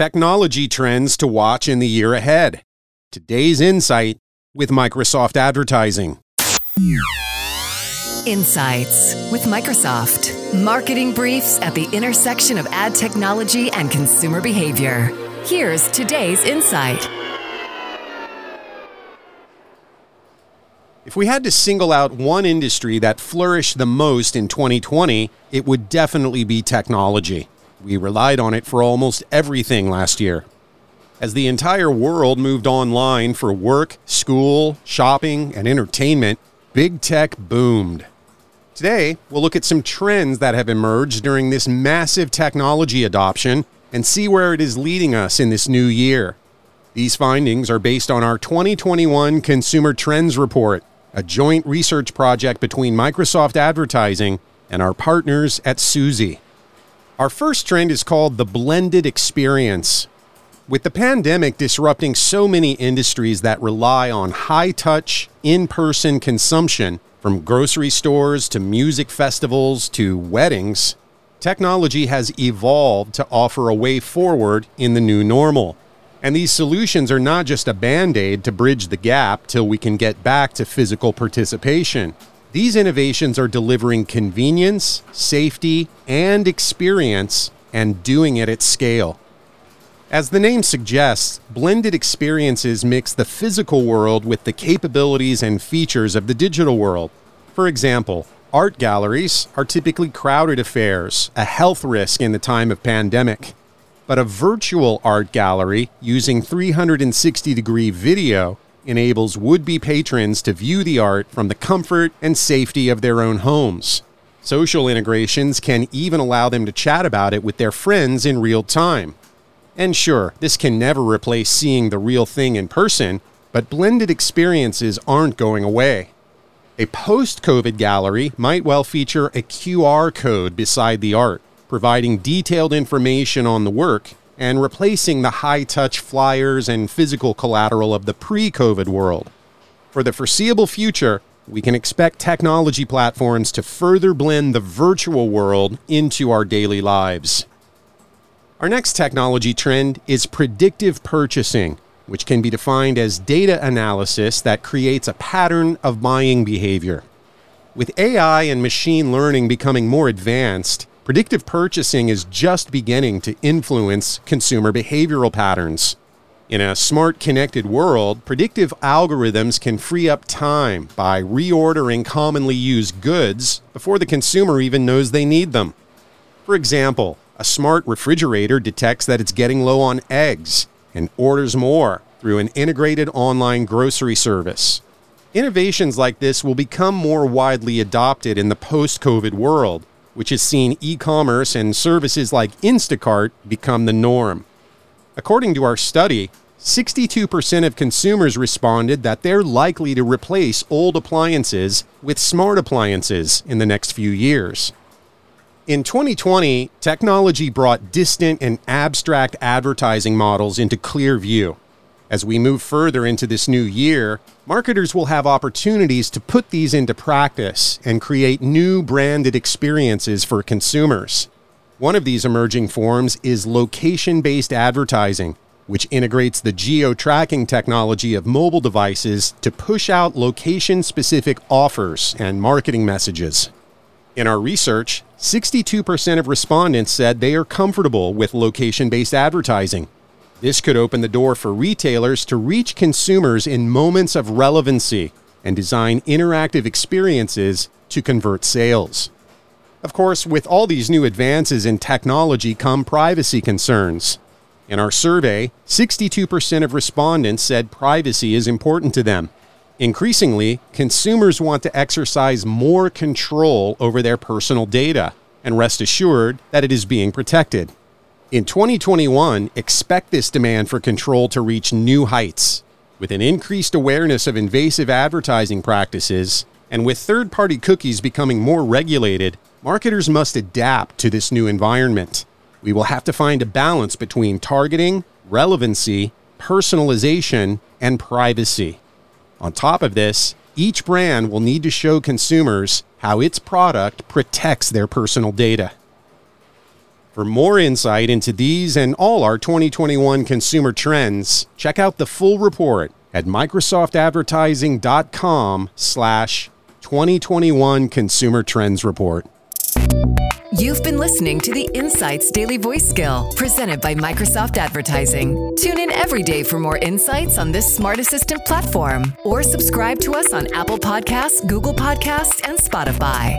technology trends to watch in the year ahead. Today's insight with Microsoft Advertising. Insights with Microsoft. Marketing briefs at the intersection of ad technology and consumer behavior. Here's today's insight. If we had to single out one industry that flourished the most in 2020, it would definitely be technology. We relied on it for almost everything last year. As the entire world moved online for work, school, shopping, and entertainment, big tech boomed. Today, we'll look at some trends that have emerged during this massive technology adoption and see where it is leading us in this new year. These findings are based on our 2021 Consumer Trends Report, a joint research project between Microsoft Advertising and our partners at Suzy. Our first trend is called the blended experience. With the pandemic disrupting so many industries that rely on high touch, in person consumption, from grocery stores to music festivals to weddings, technology has evolved to offer a way forward in the new normal. And these solutions are not just a band aid to bridge the gap till we can get back to physical participation. These innovations are delivering convenience, safety, and experience, and doing it at scale. As the name suggests, blended experiences mix the physical world with the capabilities and features of the digital world. For example, art galleries are typically crowded affairs, a health risk in the time of pandemic. But a virtual art gallery using 360 degree video enables would be patrons to view the art from the comfort and safety of their own homes. Social integrations can even allow them to chat about it with their friends in real time. And sure, this can never replace seeing the real thing in person, but blended experiences aren't going away. A post COVID gallery might well feature a QR code beside the art, providing detailed information on the work and replacing the high touch flyers and physical collateral of the pre COVID world. For the foreseeable future, we can expect technology platforms to further blend the virtual world into our daily lives. Our next technology trend is predictive purchasing, which can be defined as data analysis that creates a pattern of buying behavior. With AI and machine learning becoming more advanced, predictive purchasing is just beginning to influence consumer behavioral patterns. In a smart connected world, predictive algorithms can free up time by reordering commonly used goods before the consumer even knows they need them. For example, a smart refrigerator detects that it's getting low on eggs and orders more through an integrated online grocery service. Innovations like this will become more widely adopted in the post COVID world, which has seen e commerce and services like Instacart become the norm. According to our study, 62% of consumers responded that they're likely to replace old appliances with smart appliances in the next few years. In 2020, technology brought distant and abstract advertising models into clear view. As we move further into this new year, marketers will have opportunities to put these into practice and create new branded experiences for consumers. One of these emerging forms is location based advertising, which integrates the geo tracking technology of mobile devices to push out location specific offers and marketing messages. In our research, 62% of respondents said they are comfortable with location based advertising, this could open the door for retailers to reach consumers in moments of relevancy and design interactive experiences to convert sales. Of course, with all these new advances in technology come privacy concerns. In our survey, 62% of respondents said privacy is important to them. Increasingly, consumers want to exercise more control over their personal data and rest assured that it is being protected. In 2021, expect this demand for control to reach new heights. With an increased awareness of invasive advertising practices, and with third party cookies becoming more regulated, marketers must adapt to this new environment. We will have to find a balance between targeting, relevancy, personalization, and privacy. On top of this, each brand will need to show consumers how its product protects their personal data. For more insight into these and all our 2021 consumer trends, check out the full report at microsoftadvertising.com slash 2021 Consumer Trends Report. You've been listening to the Insights Daily Voice Skill presented by Microsoft Advertising. Tune in every day for more insights on this smart assistant platform or subscribe to us on Apple Podcasts, Google Podcasts, and Spotify.